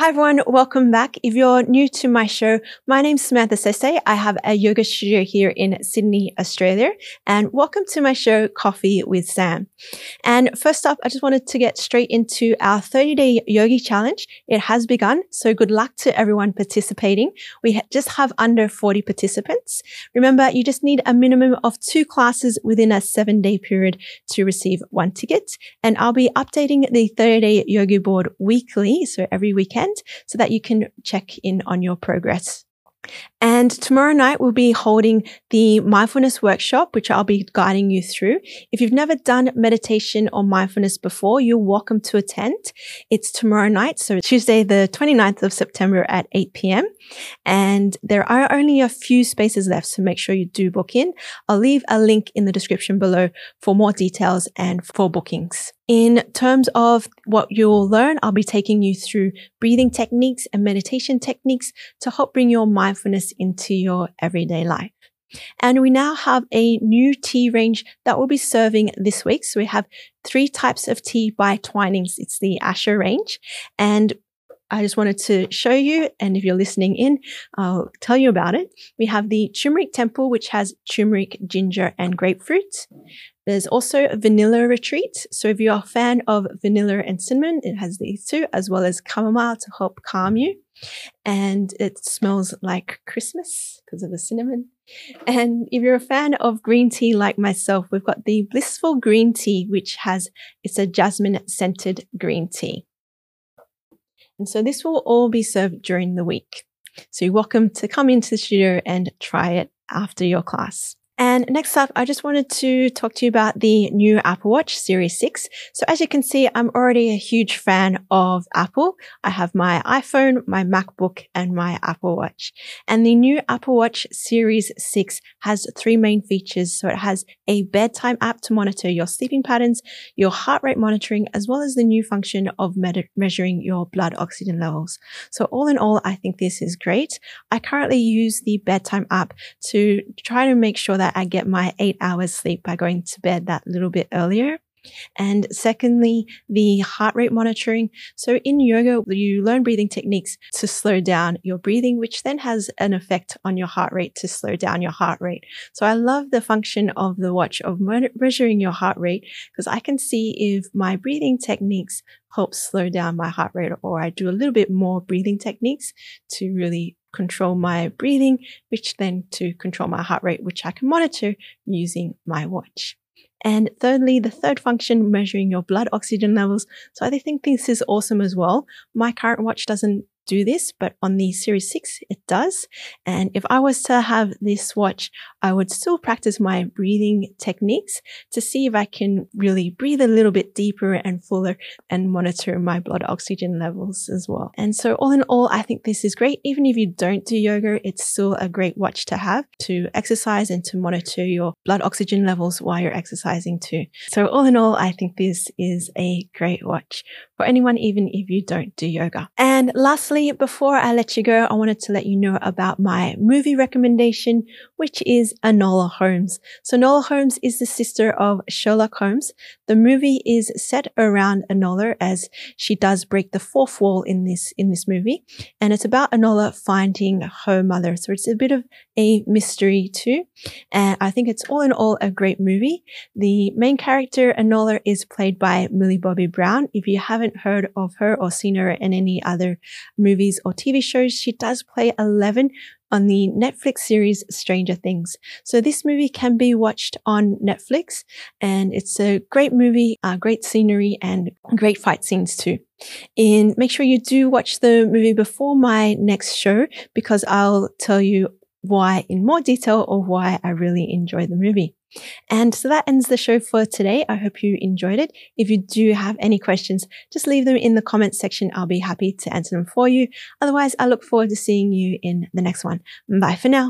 Hi everyone, welcome back. If you're new to my show, my name's Samantha Sese. I have a yoga studio here in Sydney, Australia, and welcome to my show, Coffee with Sam. And first up, I just wanted to get straight into our 30 day yogi challenge. It has begun, so good luck to everyone participating. We just have under 40 participants. Remember, you just need a minimum of two classes within a seven day period to receive one ticket. And I'll be updating the 30 day yogi board weekly, so every weekend so that you can check in on your progress. And tomorrow night we'll be holding the mindfulness workshop, which I'll be guiding you through. If you've never done meditation or mindfulness before, you're welcome to attend. It's tomorrow night. So Tuesday, the 29th of September at 8 p.m. And there are only a few spaces left. So make sure you do book in. I'll leave a link in the description below for more details and for bookings. In terms of what you'll learn, I'll be taking you through breathing techniques and meditation techniques to help bring your mindfulness into your everyday life. And we now have a new tea range that we'll be serving this week. So we have three types of tea by Twinings. It's the Asher range. And I just wanted to show you, and if you're listening in, I'll tell you about it. We have the turmeric temple, which has turmeric, ginger, and grapefruit. There's also a vanilla retreat. So if you're a fan of vanilla and cinnamon, it has these two, as well as chamomile to help calm you. And it smells like Christmas because of the cinnamon. And if you're a fan of green tea like myself, we've got the blissful green tea, which has, it's a jasmine scented green tea. And so this will all be served during the week. So you're welcome to come into the studio and try it after your class. And next up, I just wanted to talk to you about the new Apple Watch Series 6. So as you can see, I'm already a huge fan of Apple. I have my iPhone, my MacBook, and my Apple Watch. And the new Apple Watch Series 6 has three main features. So it has a bedtime app to monitor your sleeping patterns, your heart rate monitoring, as well as the new function of med- measuring your blood oxygen levels. So all in all, I think this is great. I currently use the bedtime app to try to make sure that I get my eight hours sleep by going to bed that little bit earlier. And secondly, the heart rate monitoring. So in yoga, you learn breathing techniques to slow down your breathing, which then has an effect on your heart rate to slow down your heart rate. So I love the function of the watch of measuring your heart rate because I can see if my breathing techniques help slow down my heart rate or I do a little bit more breathing techniques to really control my breathing, which then to control my heart rate, which I can monitor using my watch. And thirdly, the third function, measuring your blood oxygen levels. So I think this is awesome as well. My current watch doesn't do this, but on the Series 6, it does. And if I was to have this watch, I would still practice my breathing techniques to see if I can really breathe a little bit deeper and fuller and monitor my blood oxygen levels as well. And so all in all, I think this is great. Even if you don't do yoga, it's still a great watch to have to exercise and to monitor your blood oxygen levels while you're exercising too. So all in all, I think this is a great watch for anyone, even if you don't do yoga. And lastly, before I let you go, I wanted to let you know about my movie recommendation, which is Enola Holmes. So Enola Holmes is the sister of Sherlock Holmes. The movie is set around Enola as she does break the fourth wall in this, in this movie. And it's about Enola finding her mother. So it's a bit of a mystery too. And I think it's all in all a great movie. The main character, Enola, is played by Millie Bobby Brown. If you haven't heard of her or seen her in any other movies or TV shows, she does play Eleven on the Netflix series Stranger Things. So this movie can be watched on Netflix and it's a great movie, uh, great scenery and great fight scenes too. And make sure you do watch the movie before my next show because I'll tell you why in more detail or why I really enjoy the movie. And so that ends the show for today. I hope you enjoyed it. If you do have any questions, just leave them in the comments section. I'll be happy to answer them for you. Otherwise, I look forward to seeing you in the next one. Bye for now.